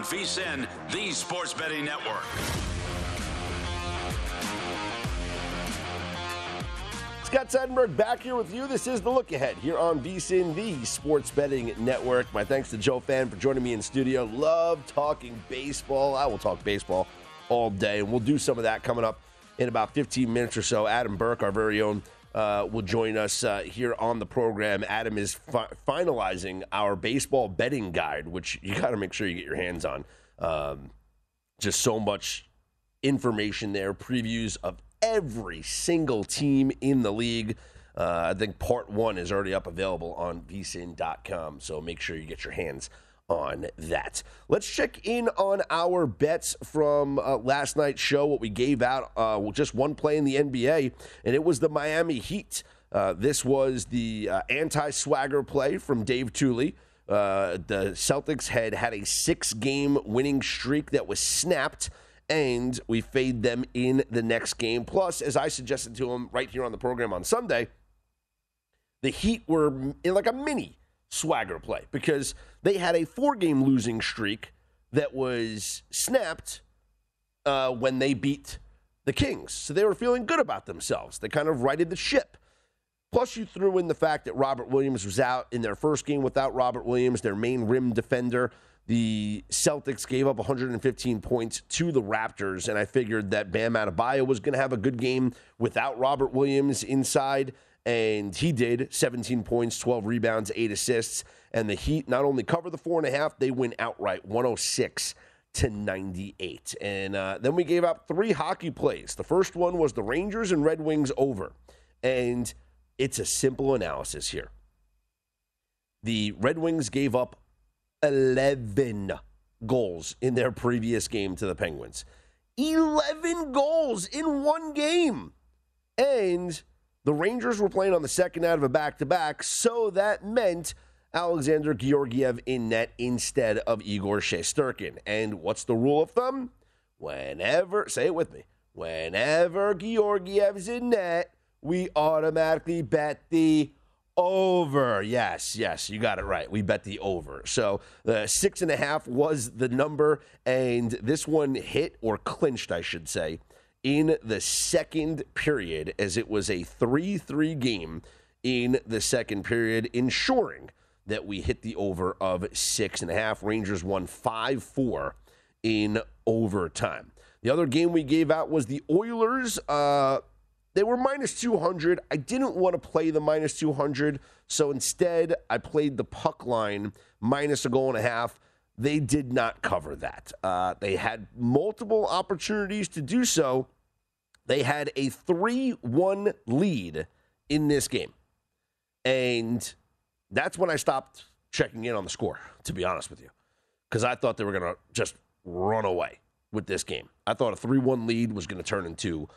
On VSIN, the Sports Betting Network. Scott Seidenberg back here with you. This is the look ahead here on VSIN, the Sports Betting Network. My thanks to Joe Fann for joining me in studio. Love talking baseball. I will talk baseball all day, and we'll do some of that coming up in about 15 minutes or so. Adam Burke, our very own, uh, will join us uh, here on the program. Adam is fi- finalizing our baseball betting guide, which you got to make sure you get your hands on. Um, just so much information there, previews of every single team in the league. Uh, I think part one is already up available on vsin.com, so make sure you get your hands on that. Let's check in on our bets from uh, last night's show, what we gave out, uh, just one play in the NBA, and it was the Miami Heat. Uh, this was the uh, anti swagger play from Dave Tuley. Uh, the Celtics had had a six game winning streak that was snapped and we fade them in the next game. Plus, as I suggested to him right here on the program on Sunday, the Heat were in like a mini swagger play because they had a four game losing streak that was snapped uh, when they beat the Kings. So they were feeling good about themselves. They kind of righted the ship. Plus, you threw in the fact that Robert Williams was out in their first game without Robert Williams, their main rim defender. The Celtics gave up 115 points to the Raptors, and I figured that Bam Adebayo was going to have a good game without Robert Williams inside, and he did 17 points, 12 rebounds, 8 assists. And the Heat not only cover the four and a half, they win outright 106 to 98. And uh, then we gave up three hockey plays. The first one was the Rangers and Red Wings over. And it's a simple analysis here. The Red Wings gave up 11 goals in their previous game to the Penguins. 11 goals in one game. And the Rangers were playing on the second out of a back to back, so that meant Alexander Georgiev in net instead of Igor Shesterkin. And what's the rule of thumb? Whenever, say it with me, whenever Georgiev's in net, we automatically bet the over. Yes, yes, you got it right. We bet the over. So the six and a half was the number, and this one hit or clinched, I should say, in the second period, as it was a 3 3 game in the second period, ensuring that we hit the over of six and a half. Rangers won 5 4 in overtime. The other game we gave out was the Oilers. Uh, they were minus 200. I didn't want to play the minus 200, so instead I played the puck line minus a goal and a half. They did not cover that. Uh, they had multiple opportunities to do so. They had a 3 1 lead in this game. And that's when I stopped checking in on the score, to be honest with you, because I thought they were going to just run away with this game. I thought a 3 1 lead was going to turn into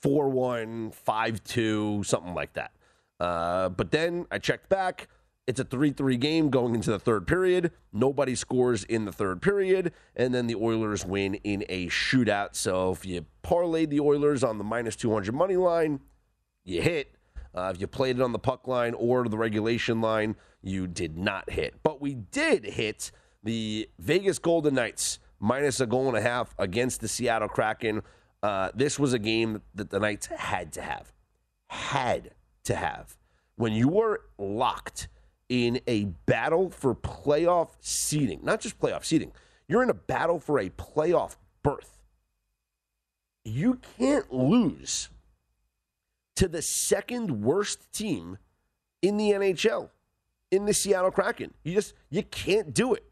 4 1, 5 2, something like that. Uh, but then I checked back. It's a 3 3 game going into the third period. Nobody scores in the third period. And then the Oilers win in a shootout. So if you parlayed the Oilers on the minus 200 money line, you hit. Uh, if you played it on the puck line or the regulation line, you did not hit. But we did hit the Vegas Golden Knights minus a goal and a half against the Seattle Kraken. Uh, this was a game that the Knights had to have. Had to have. When you are locked in a battle for playoff seeding, not just playoff seeding, you're in a battle for a playoff berth. You can't lose to the second worst team in the NHL, in the Seattle Kraken. You just you can't do it.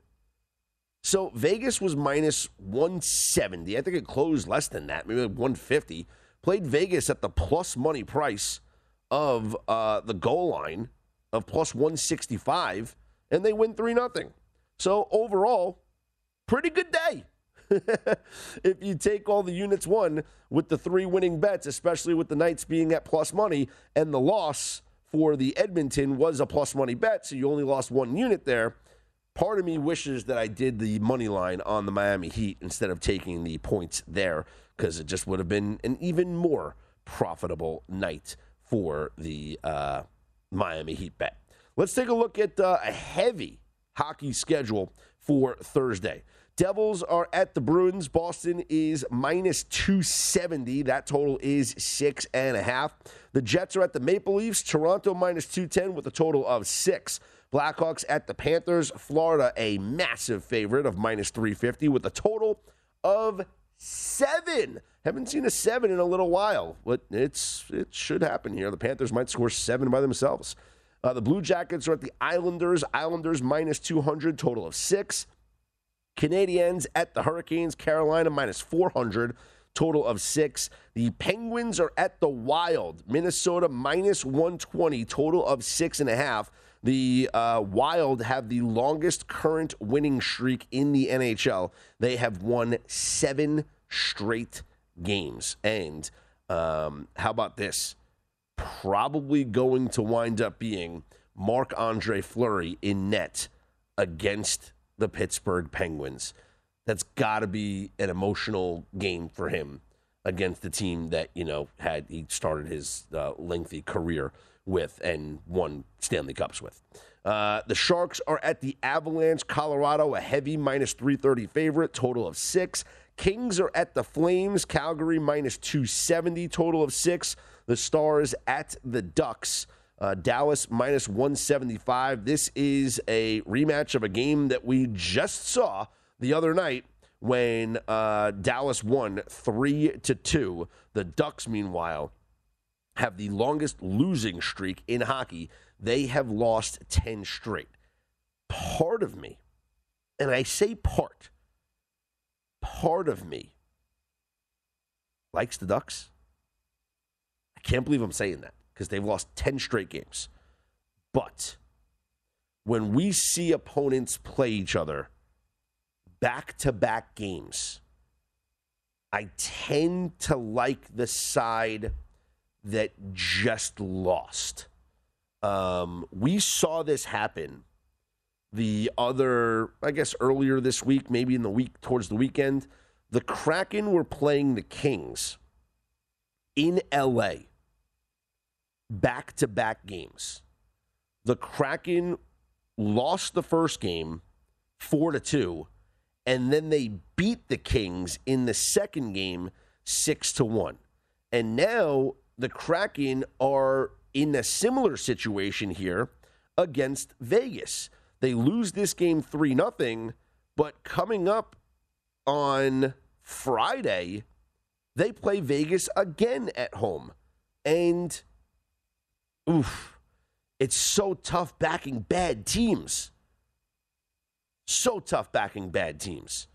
So Vegas was minus 170. I think it closed less than that, maybe like 150. Played Vegas at the plus money price of uh, the goal line of plus 165, and they win 3 0. So overall, pretty good day. if you take all the units won with the three winning bets, especially with the Knights being at plus money, and the loss for the Edmonton was a plus money bet, so you only lost one unit there. Part of me wishes that I did the money line on the Miami Heat instead of taking the points there because it just would have been an even more profitable night for the uh, Miami Heat bet. Let's take a look at uh, a heavy hockey schedule for Thursday. Devils are at the Bruins. Boston is minus 270. That total is six and a half. The Jets are at the Maple Leafs. Toronto minus 210 with a total of six. Blackhawks at the Panthers. Florida, a massive favorite of minus 350 with a total of seven. Haven't seen a seven in a little while, but it's it should happen here. The Panthers might score seven by themselves. Uh, the Blue Jackets are at the Islanders. Islanders minus 200, total of six. Canadiens at the Hurricanes. Carolina minus 400, total of six. The Penguins are at the Wild. Minnesota minus 120, total of six and a half. The uh, Wild have the longest current winning streak in the NHL. They have won seven straight games. And um, how about this? Probably going to wind up being Marc Andre Fleury in net against the Pittsburgh Penguins. That's got to be an emotional game for him against the team that, you know, had he started his uh, lengthy career with and won Stanley Cups with. Uh, the Sharks are at the Avalanche, Colorado, a heavy minus 330 favorite, total of six. Kings are at the Flames, Calgary minus 270, total of six. The Stars at the Ducks. Uh, Dallas minus 175. This is a rematch of a game that we just saw the other night when uh, Dallas won three to two. The Ducks, meanwhile, have the longest losing streak in hockey. They have lost 10 straight. Part of me, and I say part, part of me likes the Ducks. I can't believe I'm saying that because they've lost 10 straight games. But when we see opponents play each other back to back games, I tend to like the side that just lost. Um, we saw this happen the other, I guess, earlier this week, maybe in the week towards the weekend. The Kraken were playing the Kings in LA back to back games. The Kraken lost the first game four to two, and then they beat the Kings in the second game six to one. And now the Kraken are in a similar situation here against Vegas. They lose this game 3 nothing, but coming up on Friday, they play Vegas again at home. And oof, it's so tough backing bad teams. So tough backing bad teams.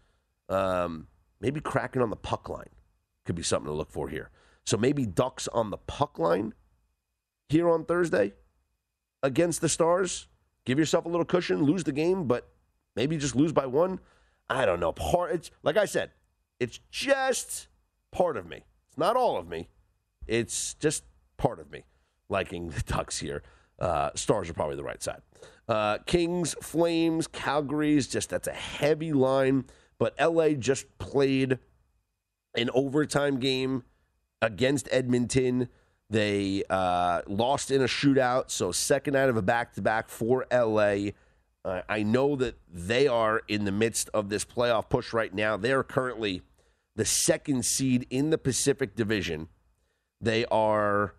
Um, maybe Kraken on the puck line could be something to look for here. So maybe Ducks on the puck line here on Thursday against the Stars. Give yourself a little cushion, lose the game, but maybe just lose by one. I don't know. Part it's like I said, it's just part of me. It's not all of me. It's just part of me liking the Ducks here. Uh, stars are probably the right side. Uh, Kings, Flames, Calgary's just that's a heavy line. But LA just played an overtime game against Edmonton. They uh, lost in a shootout, so second out of a back to back for LA. Uh, I know that they are in the midst of this playoff push right now. They are currently the second seed in the Pacific Division. They are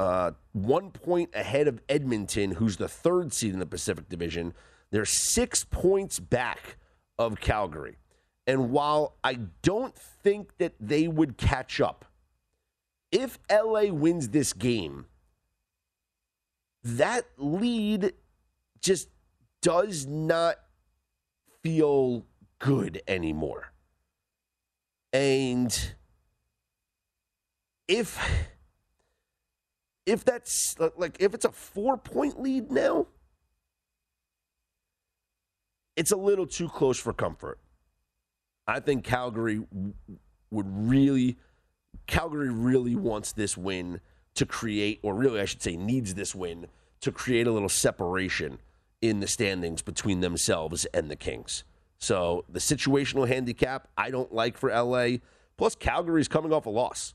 uh, one point ahead of Edmonton, who's the third seed in the Pacific Division. They're six points back of Calgary. And while I don't think that they would catch up, if LA wins this game, that lead just does not feel good anymore. And if if that's like if it's a 4 point lead now, it's a little too close for comfort. I think Calgary would really Calgary really wants this win to create or really I should say needs this win to create a little separation in the standings between themselves and the Kings. So the situational handicap I don't like for LA. Plus Calgary's coming off a loss.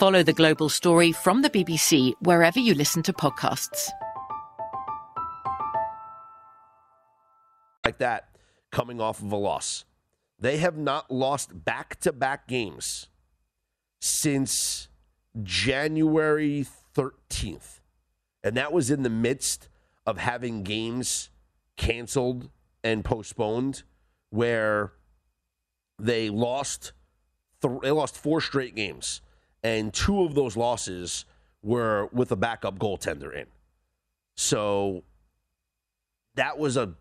Follow the global story from the BBC wherever you listen to podcasts. like that coming off of a loss. They have not lost back to back games since January 13th. And that was in the midst of having games canceled and postponed where they lost th- they lost four straight games and two of those losses were with a backup goaltender in. So that was a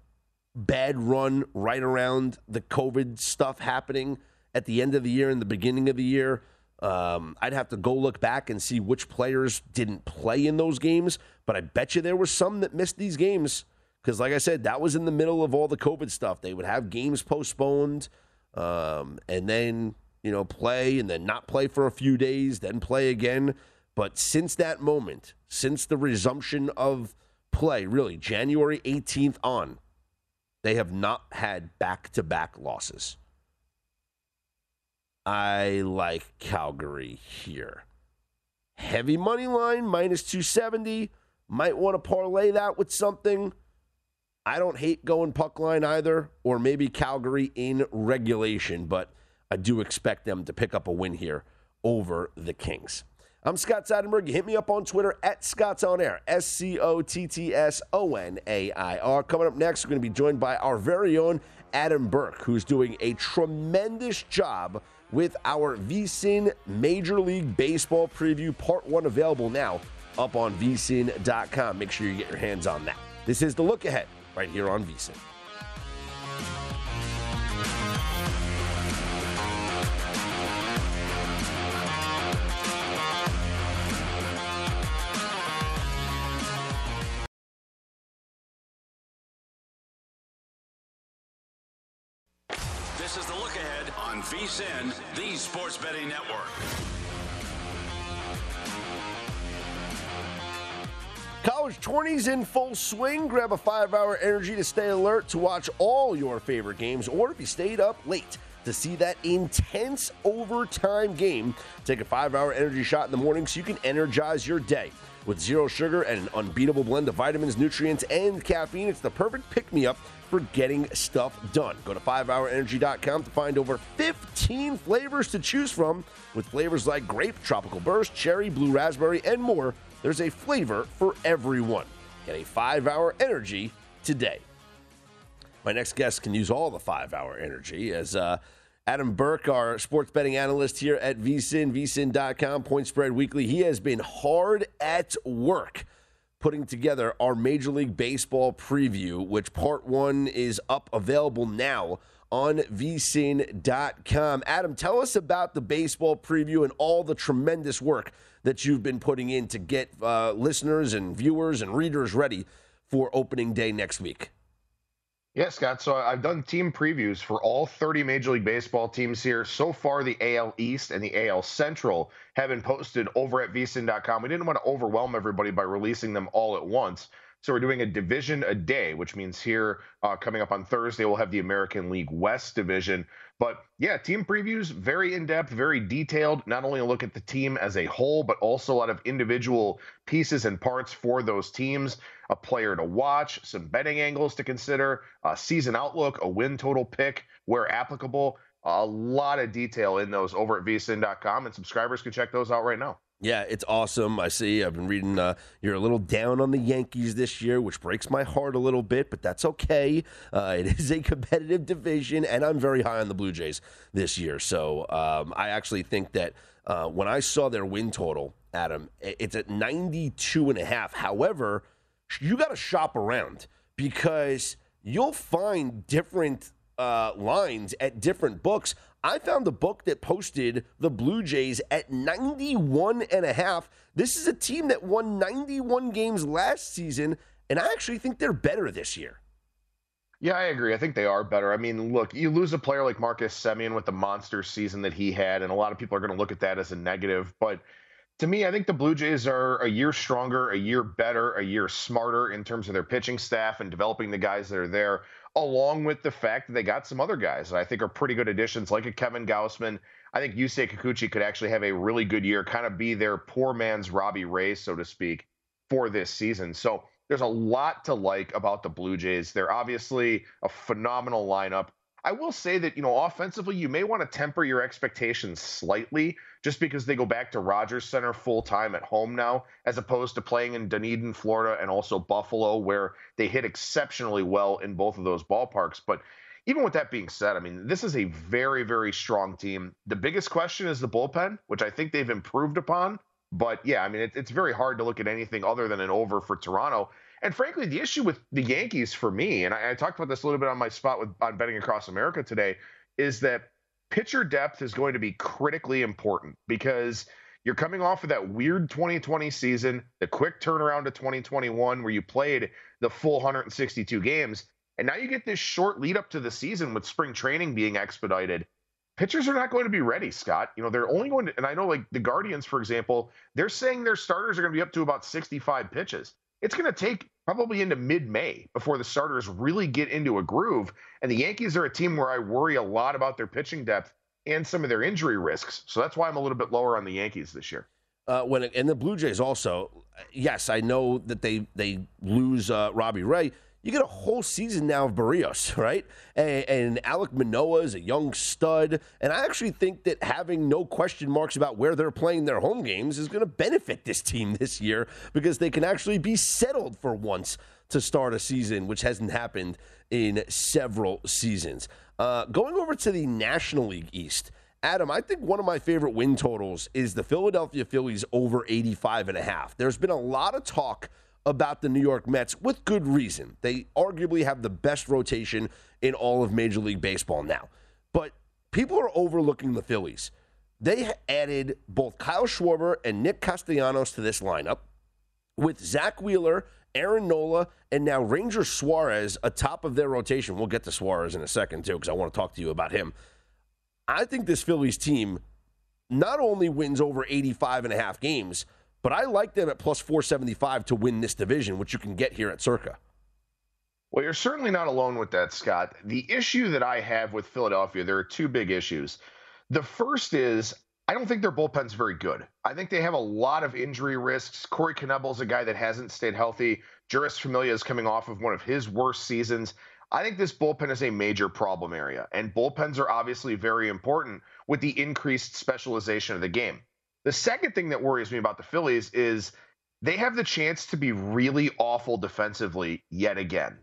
bad run right around the COVID stuff happening at the end of the year and the beginning of the year. Um, I'd have to go look back and see which players didn't play in those games, but I bet you there were some that missed these games because, like I said, that was in the middle of all the COVID stuff. They would have games postponed um, and then, you know, play and then not play for a few days, then play again. But since that moment, since the resumption of play, really, January 18th on, they have not had back to back losses. I like Calgary here. Heavy money line, minus 270. Might want to parlay that with something. I don't hate going puck line either, or maybe Calgary in regulation, but I do expect them to pick up a win here over the Kings. I'm Scott Seidenberg. Hit me up on Twitter at Scott's On Air, S C O T T S O N A I R. Coming up next, we're going to be joined by our very own Adam Burke, who's doing a tremendous job with our VSIN Major League Baseball preview, part one, available now up on vsin.com. Make sure you get your hands on that. This is the look ahead right here on VSIN. This is the look ahead on VSIN, the Sports Betting Network. College 20s in full swing. Grab a five hour energy to stay alert to watch all your favorite games, or if you stayed up late to see that intense overtime game, take a five hour energy shot in the morning so you can energize your day. With zero sugar and an unbeatable blend of vitamins, nutrients, and caffeine, it's the perfect pick me up for getting stuff done. Go to 5hourenergy.com to find over 15 flavors to choose from, with flavors like grape, tropical burst, cherry, blue raspberry, and more. There's a flavor for everyone. Get a 5 hour energy today. My next guest can use all the 5 hour energy as uh, Adam Burke, our sports betting analyst here at VSIN, vsin.com, Point Spread Weekly. He has been hard at work putting together our Major League Baseball preview, which part one is up available now on vsin.com. Adam, tell us about the baseball preview and all the tremendous work that you've been putting in to get uh, listeners and viewers and readers ready for opening day next week. Yeah, Scott. So I've done team previews for all 30 Major League Baseball teams here. So far, the AL East and the AL Central have been posted over at vsin.com. We didn't want to overwhelm everybody by releasing them all at once. So we're doing a division a day, which means here uh, coming up on Thursday, we'll have the American League West division. But yeah, team previews, very in depth, very detailed. Not only a look at the team as a whole, but also a lot of individual pieces and parts for those teams. A player to watch, some betting angles to consider, a season outlook, a win total pick where applicable. A lot of detail in those over at vsin.com, and subscribers can check those out right now. Yeah, it's awesome. I see. I've been reading. Uh, you're a little down on the Yankees this year, which breaks my heart a little bit, but that's okay. Uh, it is a competitive division, and I'm very high on the Blue Jays this year. So um, I actually think that uh, when I saw their win total, Adam, it's at 92 and a half. However, you got to shop around because you'll find different uh, lines at different books. I found the book that posted the Blue Jays at 91 and a half. This is a team that won 91 games last season, and I actually think they're better this year. Yeah, I agree. I think they are better. I mean, look, you lose a player like Marcus Semien with the monster season that he had, and a lot of people are going to look at that as a negative. But to me, I think the Blue Jays are a year stronger, a year better, a year smarter in terms of their pitching staff and developing the guys that are there along with the fact that they got some other guys that I think are pretty good additions, like a Kevin Gausman. I think Yusei Kikuchi could actually have a really good year, kind of be their poor man's Robbie Ray, so to speak, for this season. So there's a lot to like about the Blue Jays. They're obviously a phenomenal lineup. I will say that, you know, offensively, you may want to temper your expectations slightly just because they go back to Rogers Center full time at home now, as opposed to playing in Dunedin, Florida, and also Buffalo, where they hit exceptionally well in both of those ballparks. But even with that being said, I mean, this is a very, very strong team. The biggest question is the bullpen, which I think they've improved upon. But yeah, I mean, it, it's very hard to look at anything other than an over for Toronto. And frankly, the issue with the Yankees for me, and I, I talked about this a little bit on my spot with on betting across America today, is that pitcher depth is going to be critically important because you're coming off of that weird 2020 season, the quick turnaround to 2021 where you played the full 162 games. And now you get this short lead up to the season with spring training being expedited. Pitchers are not going to be ready, Scott. You know, they're only going to, and I know like the Guardians, for example, they're saying their starters are going to be up to about 65 pitches. It's going to take probably into mid May before the starters really get into a groove. And the Yankees are a team where I worry a lot about their pitching depth and some of their injury risks. So that's why I'm a little bit lower on the Yankees this year. Uh, when and the Blue Jays also, yes, I know that they they lose uh, Robbie Ray. You get a whole season now of Berrios, right? And, and Alek Manoah is a young stud, and I actually think that having no question marks about where they're playing their home games is going to benefit this team this year because they can actually be settled for once to start a season, which hasn't happened in several seasons. Uh, going over to the National League East, Adam, I think one of my favorite win totals is the Philadelphia Phillies over 85 and a half. There's been a lot of talk about the New York Mets with good reason. They arguably have the best rotation in all of Major League Baseball now. But people are overlooking the Phillies. They added both Kyle Schwarber and Nick Castellanos to this lineup with Zack Wheeler, Aaron Nola, and now Ranger Suarez atop of their rotation. We'll get to Suarez in a second, too, because I want to talk to you about him. I think this Phillies team not only wins over 85 and a half games – but I like them at plus 475 to win this division, which you can get here at Circa. Well, you're certainly not alone with that, Scott. The issue that I have with Philadelphia, there are two big issues. The first is I don't think their bullpen's very good. I think they have a lot of injury risks. Corey Knebel's a guy that hasn't stayed healthy. Jeurys Familia is coming off of one of his worst seasons. I think this bullpen is a major problem area, and bullpens are obviously very important with the increased specialization of the game. The second thing that worries me about the Phillies is they have the chance to be really awful defensively yet again.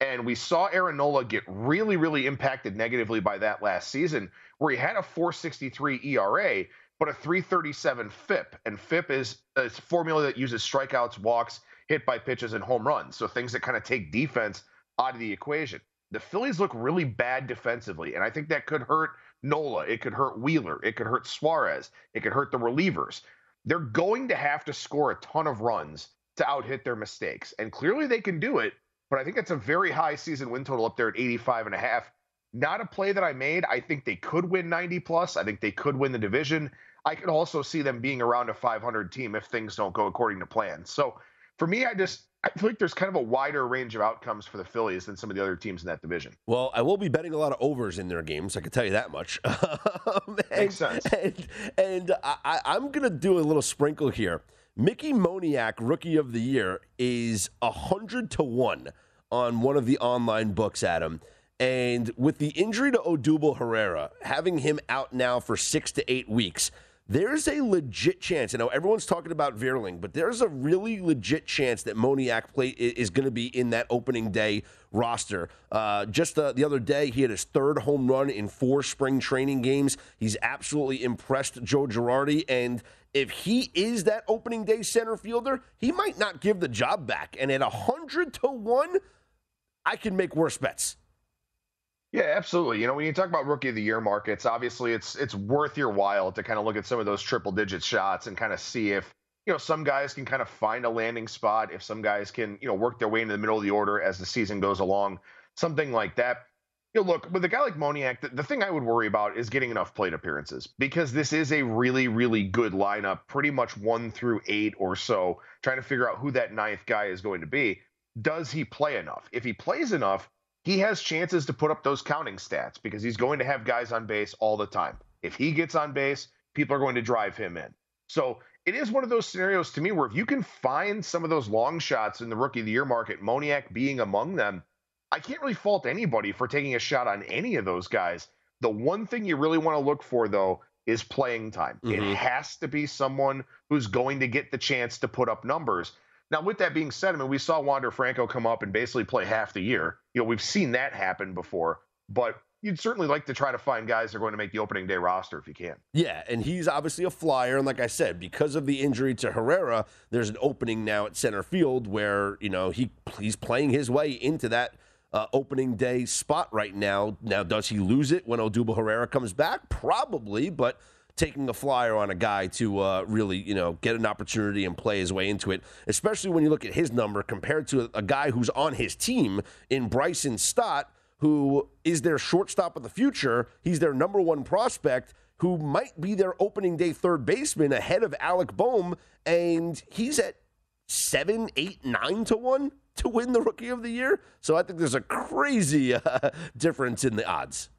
And we saw Aaron Nola get really, really impacted negatively by that last season, where he had a 463 ERA, but a 337 FIP. And FIP is a formula that uses strikeouts, walks, hit by pitches and home runs. So things that kind of take defense out of the equation. The Phillies look really bad defensively, and I think that could hurt Nola. It could hurt Wheeler. It could hurt Suarez. It could hurt the relievers. They're going to have to score a ton of runs to out hit their mistakes. And clearly they can do it, but I think it's a very high season win total up there at 85 and a half. Not a play that I made. I think they could win 90 plus. I think they could win the division. I could also see them being around a 500 team if things don't go according to plan. So for me, I just I feel like there's kind of a wider range of outcomes for the Phillies than some of the other teams in that division. Well, I will be betting a lot of overs in their games. I can tell you that much. Um, and, Makes sense. And, and I, I'm going to do a little sprinkle here. Mickey Moniak, Rookie of the Year, is hundred to one on one of the online books. Adam, and with the injury to Odubel Herrera, having him out now for six to eight weeks there's a legit chance. I know everyone's talking about Vierling, but there's a really legit chance that Moniak play is going to be in that opening day roster. Uh, just the, the other day, he had his third home run in four spring training games. He's absolutely impressed Joe Girardi, and if he is that opening day center fielder, he might not give the job back. And at hundred to one, I can make worse bets. Yeah, absolutely. You know, when you talk about rookie of the year markets, obviously it's it's worth your while to kind of look at some of those triple digit shots and kind of see if you know some guys can kind of find a landing spot, if some guys can you know work their way into the middle of the order as the season goes along, something like that. You know, look with a guy like Moniak, the, the thing I would worry about is getting enough plate appearances because this is a really really good lineup, pretty much one through eight or so, trying to figure out who that ninth guy is going to be. Does he play enough? If he plays enough he has chances to put up those counting stats because he's going to have guys on base all the time. If he gets on base, people are going to drive him in. So it is one of those scenarios to me where if you can find some of those long shots in the rookie of the year market, Moniak being among them, I can't really fault anybody for taking a shot on any of those guys. The one thing you really want to look for, though, is playing time. Mm-hmm. It has to be someone who's going to get the chance to put up numbers. Now, with that being said, I mean, we saw Wander Franco come up and basically play half the year. You know, we've seen that happen before, but you'd certainly like to try to find guys that are going to make the opening day roster if you can. Yeah, and he's obviously a flyer. And like I said, because of the injury to Herrera, there's an opening now at center field where, you know, he he's playing his way into that uh, opening day spot right now. Now, does he lose it when Odubel Herrera comes back? Probably, but taking a flyer on a guy to uh, really, you know, get an opportunity and play his way into it, especially when you look at his number compared to a, guy who's on his team in Bryson Stott, who is their shortstop of the future. He's their number one prospect who might be their opening day third baseman ahead of Alec Bohm, and he's at seven, eight, nine to one to win the Rookie of the Year. So I think there's a crazy uh, difference in the odds.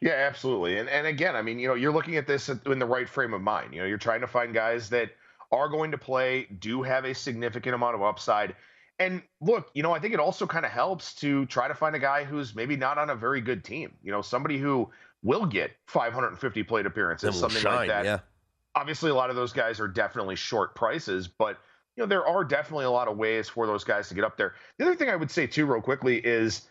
Yeah, absolutely. And and again, I mean, you know, you're looking at this in the right frame of mind. You know, you're trying to find guys that are going to play, do have a significant amount of upside. And look, you know, I think it also kind of helps to try to find a guy who's maybe not on a very good team. You know, somebody who will get 550 plate appearances, something shine, like that. Yeah. Obviously, a lot of those guys are definitely short prices, but you know, there are definitely a lot of ways for those guys to get up there. The other thing I would say too, real quickly, is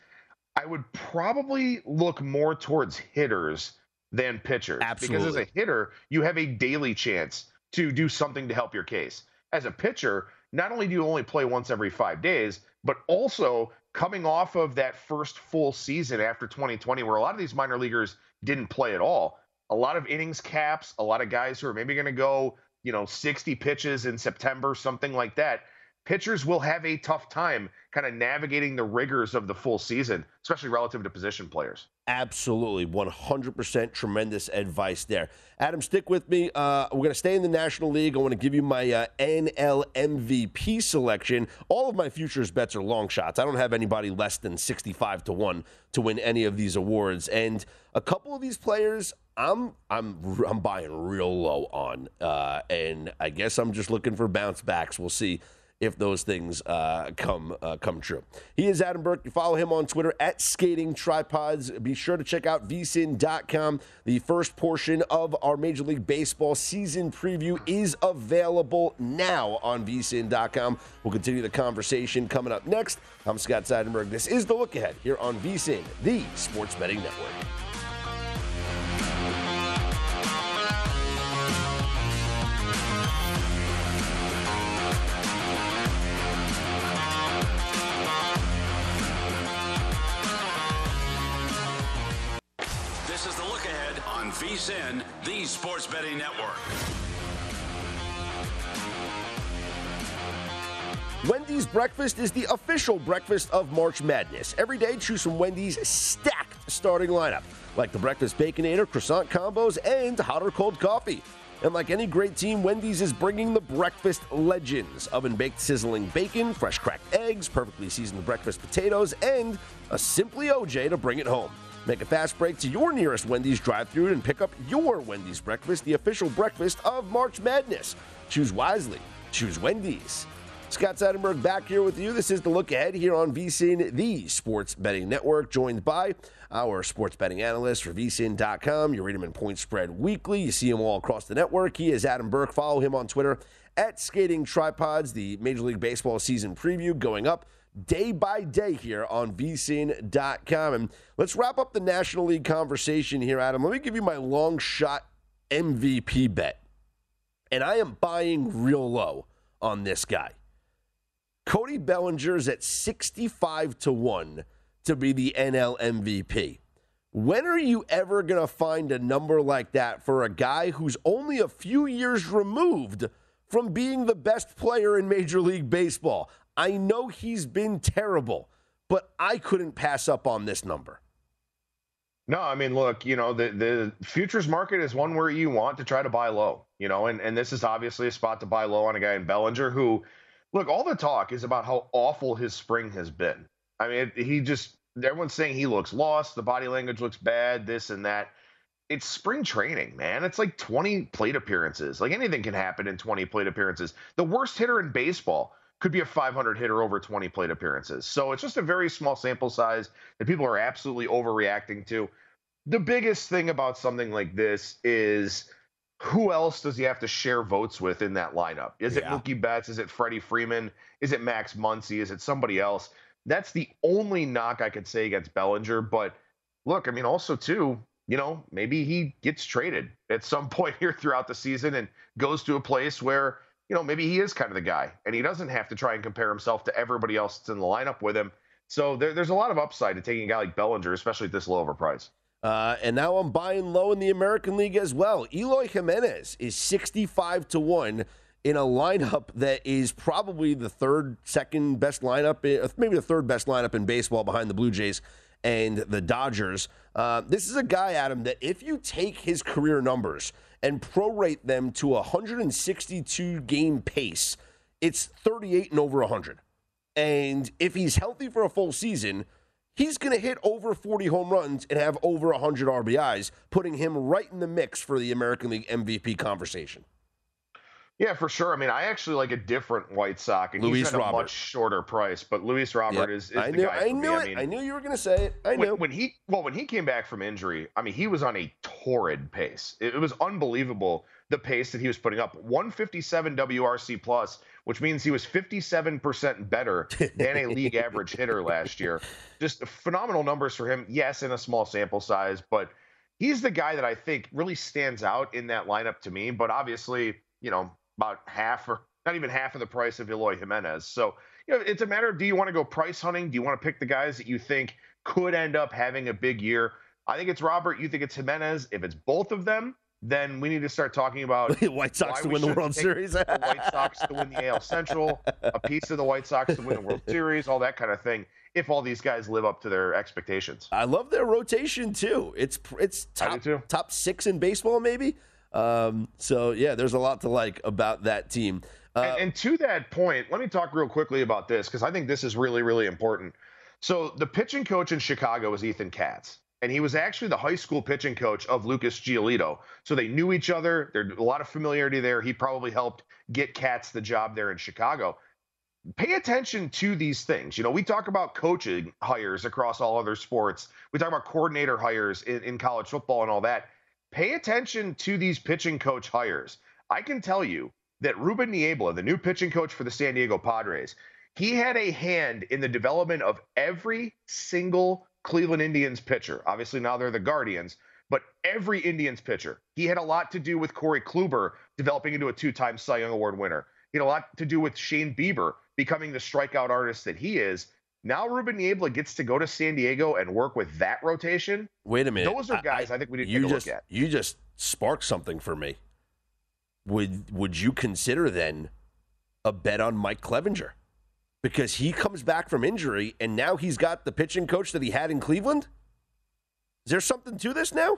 I would probably look more towards hitters than pitchers. Absolutely. Because as a hitter, you have a daily chance to do something to help your case. As a pitcher, not only do you only play once every five days, but also coming off of that first full season after 2020, where a lot of these minor leaguers didn't play at all. A lot of innings caps, a lot of guys who are maybe going to go, you know, 60 pitches in September, something like that pitchers will have a tough time kind of navigating the rigors of the full season, especially relative to position players. Absolutely, 100% tremendous advice there. Adam, stick with me. Uh, we're going to stay in the National League. I want to give you my uh, NL MVP selection. All of my futures bets are long shots. I don't have anybody less than 65 to 1 to win any of these awards. And a couple of these players, I'm I'm I'm buying real low on, uh, and I guess I'm just looking for bounce backs. We'll see if those things uh, come uh, come true. He is Adam Burke. You follow him on Twitter at Skating Tripods. Be sure to check out vsin.com. The first portion of our Major League Baseball season preview is available now on vsin.com. We'll continue the conversation coming up next. I'm Scott Seidenberg. This is the look ahead here on vsin, the Sports Betting Network. The Sports Betting Network. Wendy's breakfast is the official breakfast of March Madness. Every day, choose from Wendy's stacked starting lineup, like the breakfast baconator, croissant combos, and hot or cold coffee. And like any great team, Wendy's is bringing the breakfast legends oven baked sizzling bacon, fresh cracked eggs, perfectly seasoned breakfast potatoes, and a Simply OJ to bring it home. Make a fast break to your nearest Wendy's drive thru and pick up your Wendy's breakfast, the official breakfast of March Madness. Choose wisely. Choose Wendy's. Scott Seidenberg back here with you. This is the look ahead here on VSIN, the sports betting network, joined by our sports betting analyst for VSIN.com. You read him in Point Spread Weekly. You see him all across the network. He is Adam Burke. Follow him on Twitter at Skating Tripods, the Major League Baseball season preview going up day by day here on VSIN.com. And let's wrap up the National League conversation here, Adam. Let me give you my long shot MVP bet. And I am buying real low on this guy. Cody Bellinger's at 65 to 1 to be the NL MVP. When are you ever going to find a number like that for a guy who's only a few years removed from being the best player in Major League Baseball? I know he's been terrible, but I couldn't pass up on this number. No, I mean, look, you know, the the futures market is one where you want to try to buy low, you know, and, and this is obviously a spot to buy low on a guy in Bellinger who look, all the talk is about how awful his spring has been. I mean, he just everyone's saying he looks lost, the body language looks bad, this and that. It's spring training, man. It's like 20 plate appearances. Like anything can happen in 20 plate appearances. The worst hitter in baseball could be a 500 hitter over 20 plate appearances. So it's just a very small sample size that people are absolutely overreacting to. The biggest thing about something like this is who else does he have to share votes with in that lineup? Is it Mookie Betts? Is it Freddie Freeman? Is it Max Muncy? Is it somebody else? That's the only knock I could say against Bellinger. But look, I mean, also too, you know, maybe he gets traded at some point here throughout the season and goes to a place where, you know, maybe he is kind of the guy and he doesn't have to try and compare himself to everybody else that's in the lineup with him. So there, there's a lot of upside to taking a guy like Bellinger, especially at this low of a price. Uh, and now I'm buying low in the American League as well. Eloy Jimenez is 65 to 1 in a lineup that is probably the third, second best lineup, eh, maybe the third best lineup in baseball behind the Blue Jays and the Dodgers. Uh, this is a guy, Adam, that if you take his career numbers and prorate them to a 162 game pace, it's 38 and over 100. And if he's healthy for a full season, he's going to hit over 40 home runs and have over 100 RBIs, putting him right in the mix for the American League MVP conversation. Yeah, for sure. I mean, I actually like a different White Sox, and Luis he's at Robert. a much shorter price. But Luis Robert Yep. is, is I the knew, guy. I knew me. it. I, mean, I knew you were going to say it. I knew. when, when he well when he came back from injury, I mean, he was on a torrid pace. It, it was unbelievable the pace that he was putting up. 157 WRC plus, which means he was 57% better than a league average hitter last year. Just phenomenal numbers for him. Yes, in a small sample size, but he's the guy that I think really stands out in that lineup to me. But obviously, you know, about half or not even half of the price of Eloy Jimenez. So, you know, it's a matter of do you want to go price hunting? Do you want to pick the guys that you think could end up having a big year? I think it's Robert. You think it's Jimenez. If it's both of them, then we need to start talking about White Sox to win the World Series. the White Sox to win the AL Central, a piece of the White Sox to win the World Series, all that kind of thing. If all these guys live up to their expectations. I love their rotation too. It's it's top top six in baseball, maybe. Um, so yeah, there's a lot to like about that team. Uh, and, and to that point, let me talk real quickly about this because I think this is really, really important. So the pitching coach in Chicago is Ethan Katz, and he was actually the high school pitching coach of Lucas Giolito. So they knew each other. There's a lot of familiarity there. He probably helped get Katz the job there in Chicago. Pay attention to these things. You know, we talk about coaching hires across all other sports. We talk about coordinator hires in, in college football and all that. Pay attention to these pitching coach hires. I can tell you that Ruben Niebla, the new pitching coach for the San Diego Padres, he had a hand in the development of every single Cleveland Indians pitcher. Obviously, now they're the Guardians, but every Indians pitcher. He had a lot to do with Corey Kluber developing into a two time Cy Young Award winner. He had a lot to do with Shane Bieber becoming the strikeout artist that he is. Now Ruben Niebla gets to go to San Diego and work with that rotation. Wait a minute. Those are guys I, I think we need to just, look at. You just sparked something for me. Would would you consider then a bet on Mike Clevinger? Because he comes back from injury and now he's got the pitching coach that he had in Cleveland? Is there something to this now?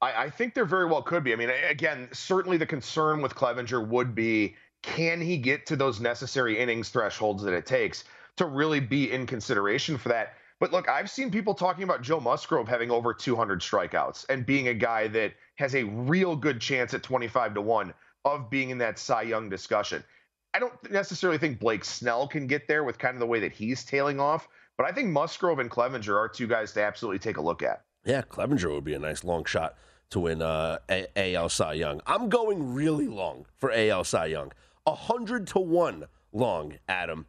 I, I think there very well could be. I mean, again, certainly the concern with Clevinger would be can he get to those necessary innings thresholds that it takes to really be in consideration for that? But look, I've seen people talking about Joe Musgrove having over 200 strikeouts and being a guy that has a real good chance at 25 to 1 of being in that Cy Young discussion. I don't necessarily think Blake Snell can get there with kind of the way that he's tailing off, but I think Musgrove and Clevinger are two guys to absolutely take a look at. Yeah, Clevinger would be a nice long shot to win uh, a- AL Cy Young. I'm going really long for AL Cy Young. 100 to 1 long, Adam.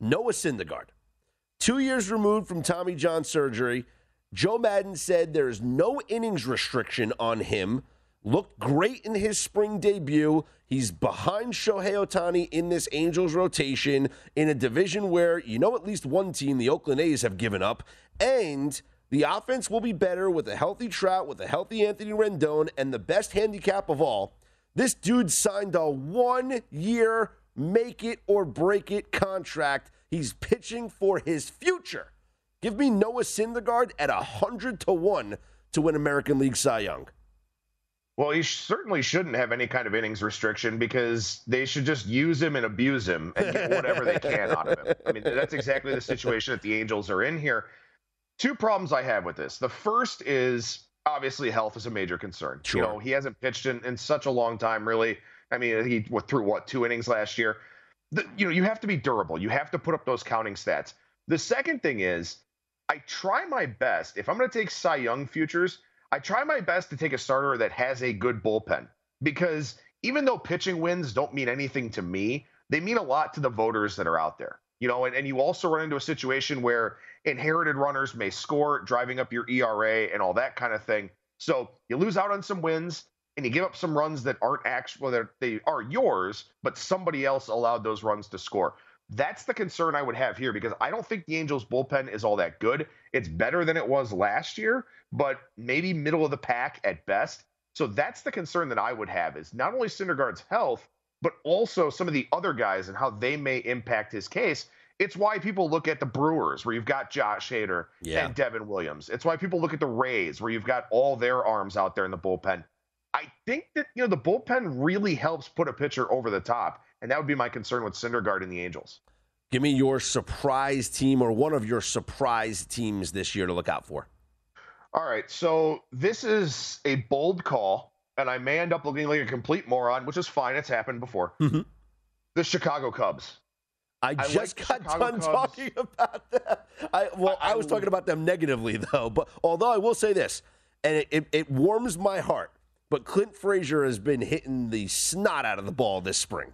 Noah Syndergaard. Two years removed from Tommy John surgery, Joe Maddon said there's no innings restriction on him. Looked great in his spring debut. He's behind Shohei Ohtani in this Angels rotation in a division where you know at least one team, the Oakland A's, have given up. And the offense will be better with a healthy Trout, with a healthy Anthony Rendon, and the best handicap of all. This dude signed a one year make it or break it contract. He's pitching for his future. Give me Noah Syndergaard at 100 to 1 to win American League Cy Young. Well, he certainly shouldn't have any kind of innings restriction because they should just use him and abuse him and get whatever they can out of him. I mean, that's exactly the situation that the Angels are in here. Two problems I have with this. The first is obviously health is a major concern. Sure. You know, he hasn't pitched in, in such a long time, really. I mean, he through what two innings last year. The, you know, you have to be durable. You have to put up those counting stats. The second thing is, I try my best. If I'm going to take Cy Young futures, I try my best to take a starter that has a good bullpen because even though pitching wins don't mean anything to me, they mean a lot to the voters that are out there. You know, and, and you also run into a situation where inherited runners may score, driving up your ERA and all that kind of thing. So you lose out on some wins and you give up some runs that aren't actual that they are yours, but somebody else allowed those runs to score. That's the concern I would have here because I don't think the Angels bullpen is all that good. It's better than it was last year, but maybe middle of the pack at best. So that's the concern that I would have is not only Syndergaard's health, but also some of the other guys and how they may impact his case. It's why people look at the Brewers, where you've got Josh Hader Yeah. and Devin Williams. It's why people look at the Rays, where you've got all their arms out there in the bullpen. I think that you know the bullpen really helps put a pitcher over the top, and that would be my concern with Syndergaard and the Angels. Give me your surprise team or one of your surprise teams this year to look out for. All right, so this is a bold call, and I may end up looking like a complete moron, which is fine. It's happened before. Mhm. The Chicago Cubs. I I just like got Chicago done Cubs. talking about that. I well, I, I- was talking about them negatively though. But although I will say this, and it, it, it warms my heart. But Clint Frazier has been hitting the snot out of the ball this spring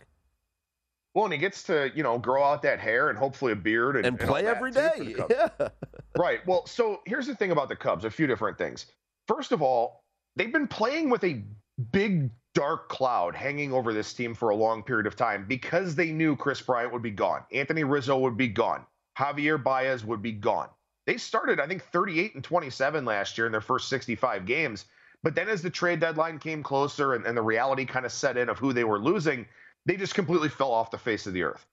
Well, and he gets to you know grow out that hair and hopefully a beard and, and play that, every day. Yeah. Right. Well, so here's the thing about the Cubs a few different things. First of all, they've been playing with a big dark cloud hanging over this team for a long period of time because they knew Kris Bryant would be gone. Anthony Rizzo would be gone. Javier Baez would be gone. They started, I think, 38 and 27 last year in their first 65 games. But then as the trade deadline came closer and, and the reality kind of set in of who they were losing, they just completely fell off the face of the earth.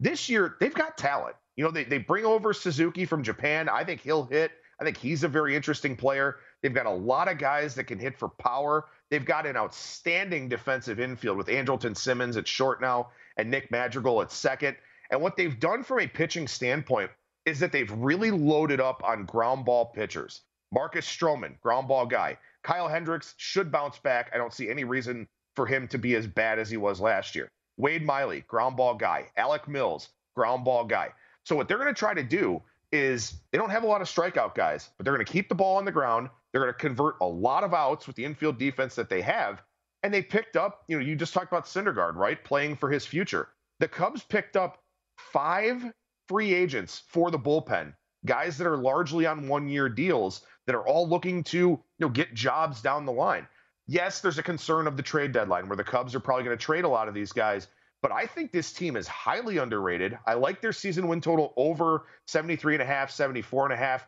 This year, they've got talent. You know, they, they bring over Suzuki from Japan. I think he'll hit. I think he's a very interesting player. They've got a lot of guys that can hit for power. They've got an outstanding defensive infield with Andrelton Simmons at short now and Nick Madrigal at second. And what they've done from a pitching standpoint is that they've really loaded up on ground ball pitchers. Marcus Stroman, ground ball guy. Kyle Hendricks should bounce back. I don't see any reason for him to be as bad as he was last year. Wade Miley, ground ball guy. Alec Mills, ground ball guy. So what they're going to try to do is they don't have a lot of strikeout guys, but they're going to keep the ball on the ground. They're going to convert a lot of outs with the infield defense that they have. And they picked up, you know, you just talked about Syndergaard, right? Playing for his future. The Cubs picked up five free agents for the bullpen, guys that are largely on one year deals that are all looking to, you know, get jobs down the line. Yes, there's a concern of the trade deadline where the Cubs are probably going to trade a lot of these guys, but I think this team is highly underrated. I like their season win total over 73 and a half, 74 and a half.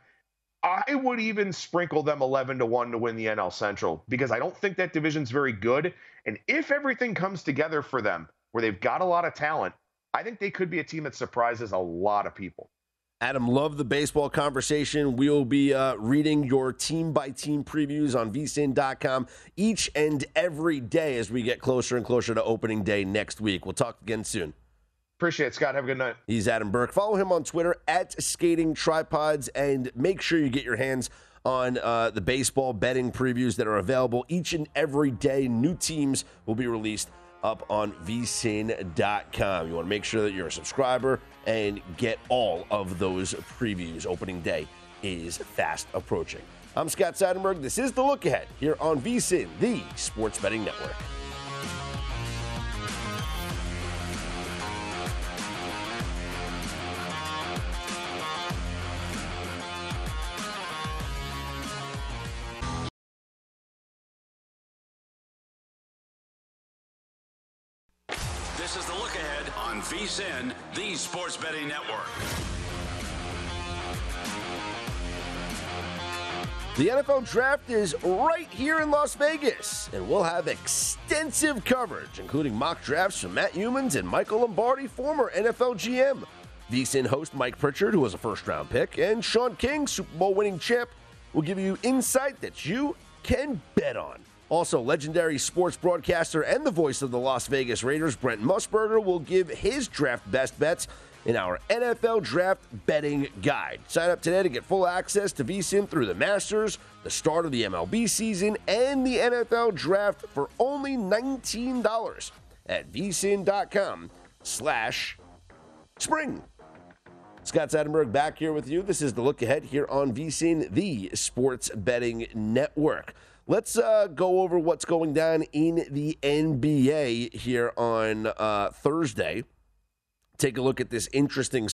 I would even sprinkle them 11 to 1 to win the NL Central because I don't think that division's very good. And if everything comes together for them, where they've got a lot of talent, I think they could be a team that surprises a lot of people. Adam, love the baseball conversation. We will be uh, reading your team by team previews on vsin.com each and every day as we get closer and closer to opening day next week. We'll talk again soon. Appreciate it, Scott. Have a good night. He's Adam Burke. Follow him on Twitter at Skating Tripods and make sure you get your hands on uh, the baseball betting previews that are available each and every day. New teams will be released up on vsin.com. You want to make sure that you're a subscriber and get all of those previews. Opening day is fast approaching. I'm Scott Seidenberg. This is The Look Ahead here on VSIN, the Sports Betting Network. VSIN, the Sports Betting Network. The NFL draft is right here in Las Vegas, and we'll have extensive coverage, including mock drafts from Matt Youmans and Michael Lombardi, former NFL GM. VSIN host Mike Pritchard, who was a first round pick, and Sean King, Super Bowl winning champ, will give you insight that you can bet on. Also, legendary sports broadcaster and the voice of the Las Vegas Raiders, Brent Musburger, will give his draft best bets in our NFL Draft Betting Guide. Sign up today to get full access to VSIN through the Masters, the start of the MLB season, and the NFL Draft for only $19 at vsin.com slash spring. Scott Seidenberg back here with you. This is the look ahead here on VSIN, the Sports Betting Network. Let's uh, go over what's going down in the NBA here on uh, Thursday. Take a look at this interesting.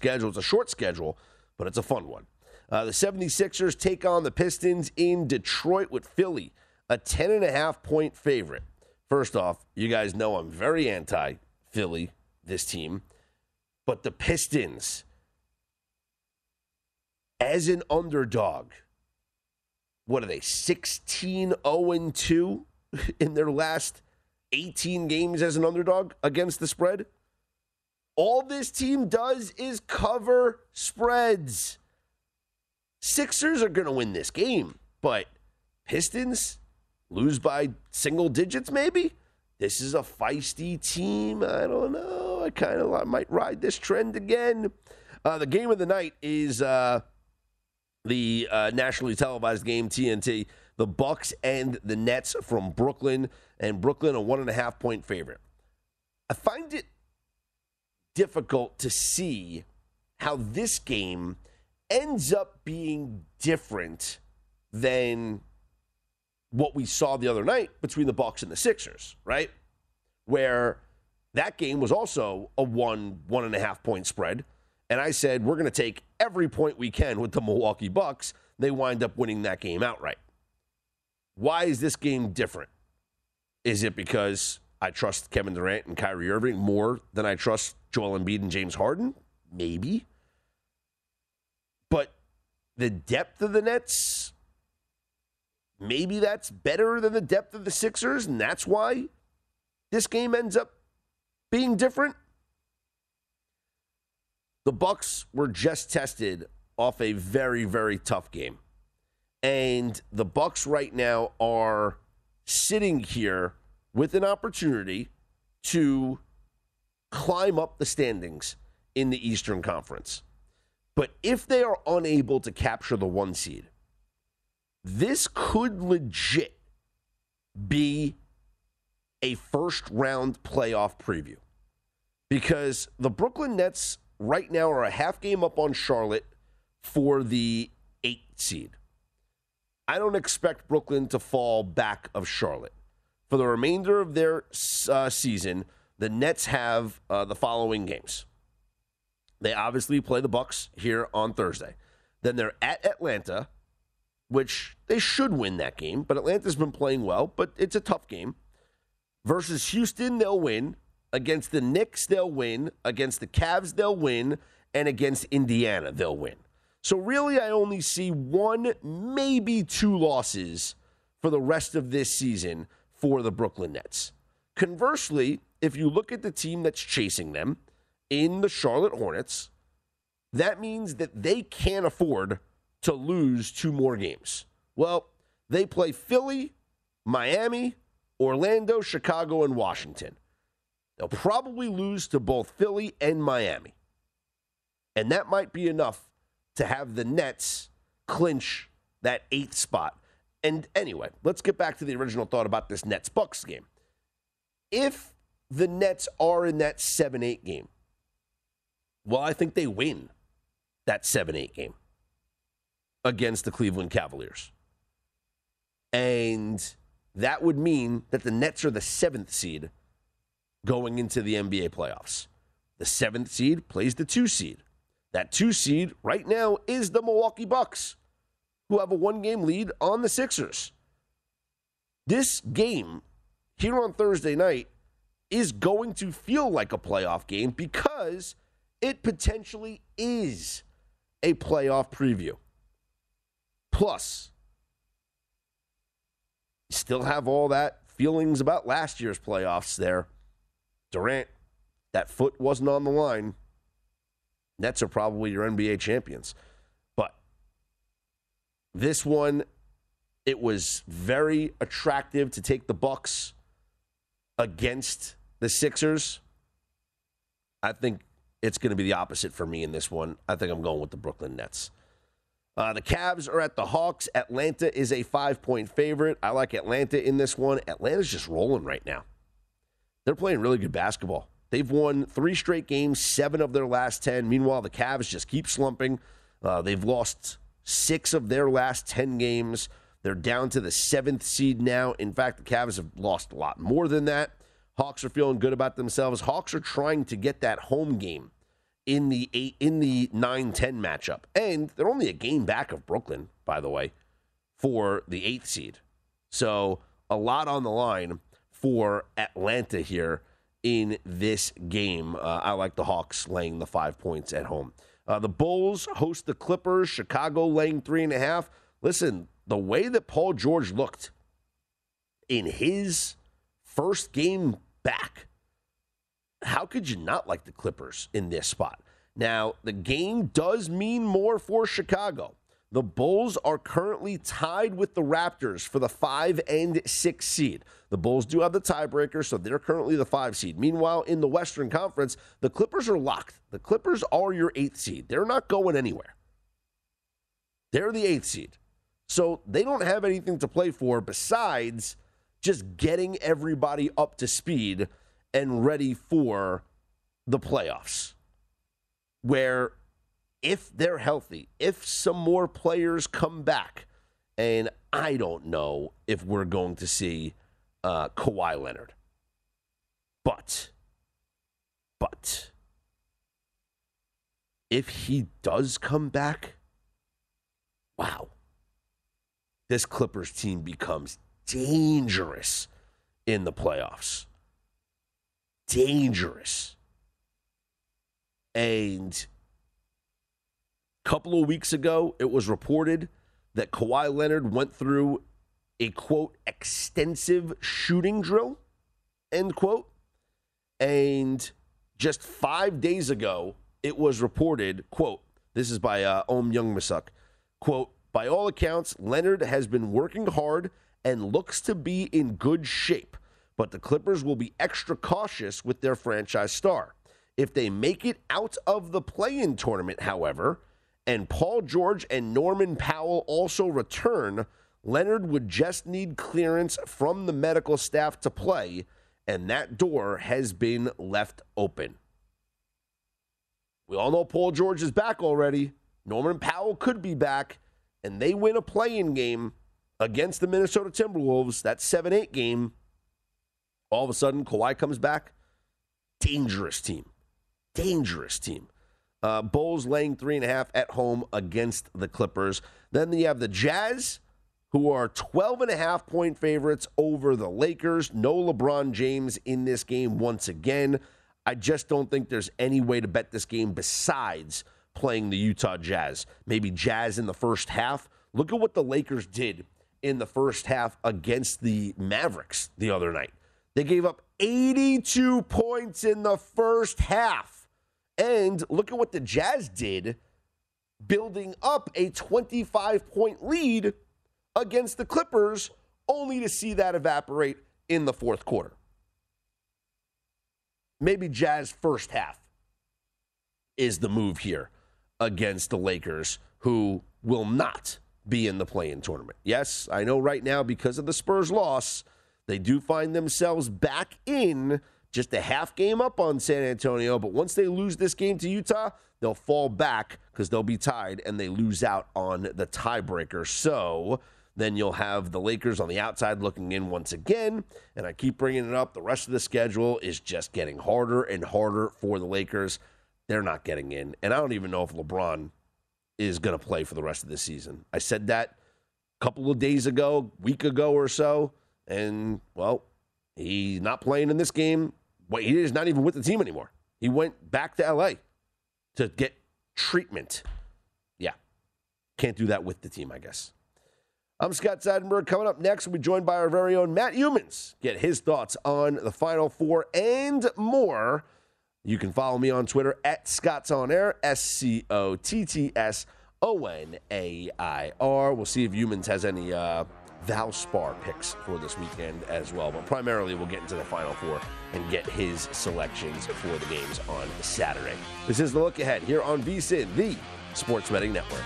Schedule. It's a short schedule, but it's a fun one. Uh, the 76ers take on the Pistons in Detroit with Philly, a 10.5 point favorite. First off, you guys know I'm very anti Philly, this team, but the Pistons, as an underdog, what are they, 16 0 2 in their last 18 games as an underdog against the spread? All this team does is cover spreads. Sixers are going to win this game, but Pistons lose by single digits, maybe? This is a feisty team. I don't know. I kind of might ride this trend again. Uh, the game of the night is uh, the uh, nationally televised game TNT. The Bucks and the Nets from Brooklyn, and Brooklyn a one and a half point favorite. I find it difficult to see how this game ends up being different than what we saw the other night between the Bucks and the Sixers, right? Where that game was also a one, one and a half point spread. And I said, we're going to take every point we can with the Milwaukee Bucks. They wind up winning that game outright. Why is this game different? Is it because I trust Kevin Durant and Kyrie Irving more than I trust Joel Embiid and James Harden? Maybe. But the depth of the Nets, maybe that's better than the depth of the Sixers, and that's why this game ends up being different. The Bucks were just tested off a very very tough game. And the Bucks right now are sitting here with an opportunity to climb up the standings in the Eastern Conference. But if they are unable to capture the one seed, this could legit be a first round playoff preview because the Brooklyn Nets right now are a half game up on Charlotte for the eight seed. I don't expect Brooklyn to fall back of Charlotte. For the remainder of their uh, season, the Nets have uh, the following games. They obviously play the Bucks here on Thursday. Then they're at Atlanta, which they should win that game, but Atlanta's been playing well, but it's a tough game. Versus Houston, they'll win. Against the Knicks, they'll win. Against the Cavs, they'll win. And against Indiana, they'll win. So really, I only see one, maybe two losses for the rest of this season for the Brooklyn Nets. Conversely, if you look at the team that's chasing them in the Charlotte Hornets, that means that they can't afford to lose two more games. Well, they play Philly, Miami, Orlando, Chicago, and Washington. They'll probably lose to both Philly and Miami. And that might be enough to have the Nets clinch that eighth spot. And anyway, let's get back to the original thought about this Nets Bucks game. If the Nets are in that 7 8 game, well, I think they win that 7 8 game against the Cleveland Cavaliers. And that would mean that the Nets are the seventh seed going into the NBA playoffs. The seventh seed plays the two seed. That two seed right now is the Milwaukee Bucks, who have a one game lead on the Sixers. This game here on Thursday night is going to feel like a playoff game because it potentially is a playoff preview. Plus, still have all that feelings about last year's playoffs there. Durant, that foot wasn't on the line. Nets are probably your NBA champions. This one, it was very attractive to take the Bucks against the Sixers. I think it's going to be the opposite for me in this one. I think I'm going with the Brooklyn Nets. Uh, the Cavs are at the Hawks. Atlanta is a five point favorite. I like Atlanta in this one. Atlanta's just rolling right now. They're playing really good basketball. They've won three straight games, seven of their last 10. Meanwhile, the Cavs just keep slumping. Uh, they've lost six of their last 10 games. They're down to the seventh seed now. In fact, the Cavs have lost a lot more than that. Hawks are feeling good about themselves. Hawks are trying to get that home game in the eight in the 9-10 matchup. And they're only a game back of Brooklyn, by the way, for the eighth seed. So a lot on the line for Atlanta here in this game. Uh, I like the Hawks laying the five points at home. Uh, the Bulls host the Clippers. Chicago laying three and a half. Listen, the way that Paul George looked in his first game back how could you not like the Clippers in this spot? Now, the game does mean more for Chicago. The Bulls are currently tied with the Raptors for the five and six seed. The Bulls do have the tiebreaker, so they're currently the five seed. Meanwhile, in the Western Conference, the Clippers are locked. The Clippers are your eighth seed. They're not going anywhere. They're the eighth seed. So they don't have anything to play for besides just getting everybody up to speed and ready for the playoffs. Where if they're healthy, if some more players come back, and I don't know if we're going to see uh, Kawhi Leonard. But, but, if he does come back, wow, this Clippers team becomes dangerous in the playoffs dangerous. And a couple of weeks ago, it was reported that Kawhi Leonard went through a quote extensive shooting drill end quote. And just five days ago, it was reported, quote, this is by uh, Ohm Youngmisuk, quote, by all accounts, Leonard has been working hard and looks to be in good shape, but the Clippers will be extra cautious with their franchise star. If they make it out of the play in tournament, however, and Paul George and Norman Powell also return, Leonard would just need clearance from the medical staff to play, and that door has been left open. We all know Paul George is back already. Norman Powell could be back, and they win a play in game against the Minnesota Timberwolves, that 7 8 game. All of a sudden, Kawhi comes back. Dangerous team. Dangerous team. Uh, Bulls laying three and a half at home against the Clippers. Then you have the Jazz, who are 12 and a half point favorites over the Lakers. No LeBron James in this game once again. I just don't think there's any way to bet this game besides playing the Utah Jazz. Maybe Jazz in the first half. Look at what the Lakers did in the first half against the Mavericks the other night. They gave up 82 points in the first half. And look at what the Jazz did, building up a 25 point lead against the Clippers, only to see that evaporate in the fourth quarter. Maybe Jazz first half is the move here against the Lakers, who will not be in the play in tournament. Yes, I know right now because of the Spurs loss, they do find themselves back in just a half game up on San Antonio. But once they lose this game to Utah, they'll fall back because they'll be tied and they lose out on the tiebreaker. So then you'll have the Lakers on the outside looking in once again. And I keep bringing it up. The rest of the schedule is just getting harder and harder for the Lakers. They're not getting in. And I don't even know if LeBron is going to play for the rest of the season. I said that a couple of days ago, week ago or so. And, well, he's not playing in this game. Well, he is not even with the team anymore. He went back to LA to get treatment. Yeah. Can't do that with the team, I guess. I'm Scott Seidenberg. Coming up next, we'll be joined by our very own Matt Youmans. Get his thoughts on the Final Four and more. You can follow me on Twitter at Scott's On Air, S C O T T S O N A I R. We'll see if Youmans has any uh, Valspar picks for this weekend as well. But primarily, we'll get into the Final Four and get his selections for the games on Saturday. This is the look ahead here on VSIN, the Sports Betting Network.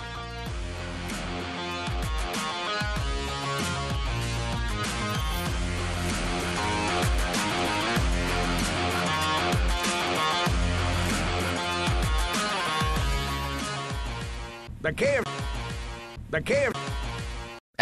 The cam. The cam.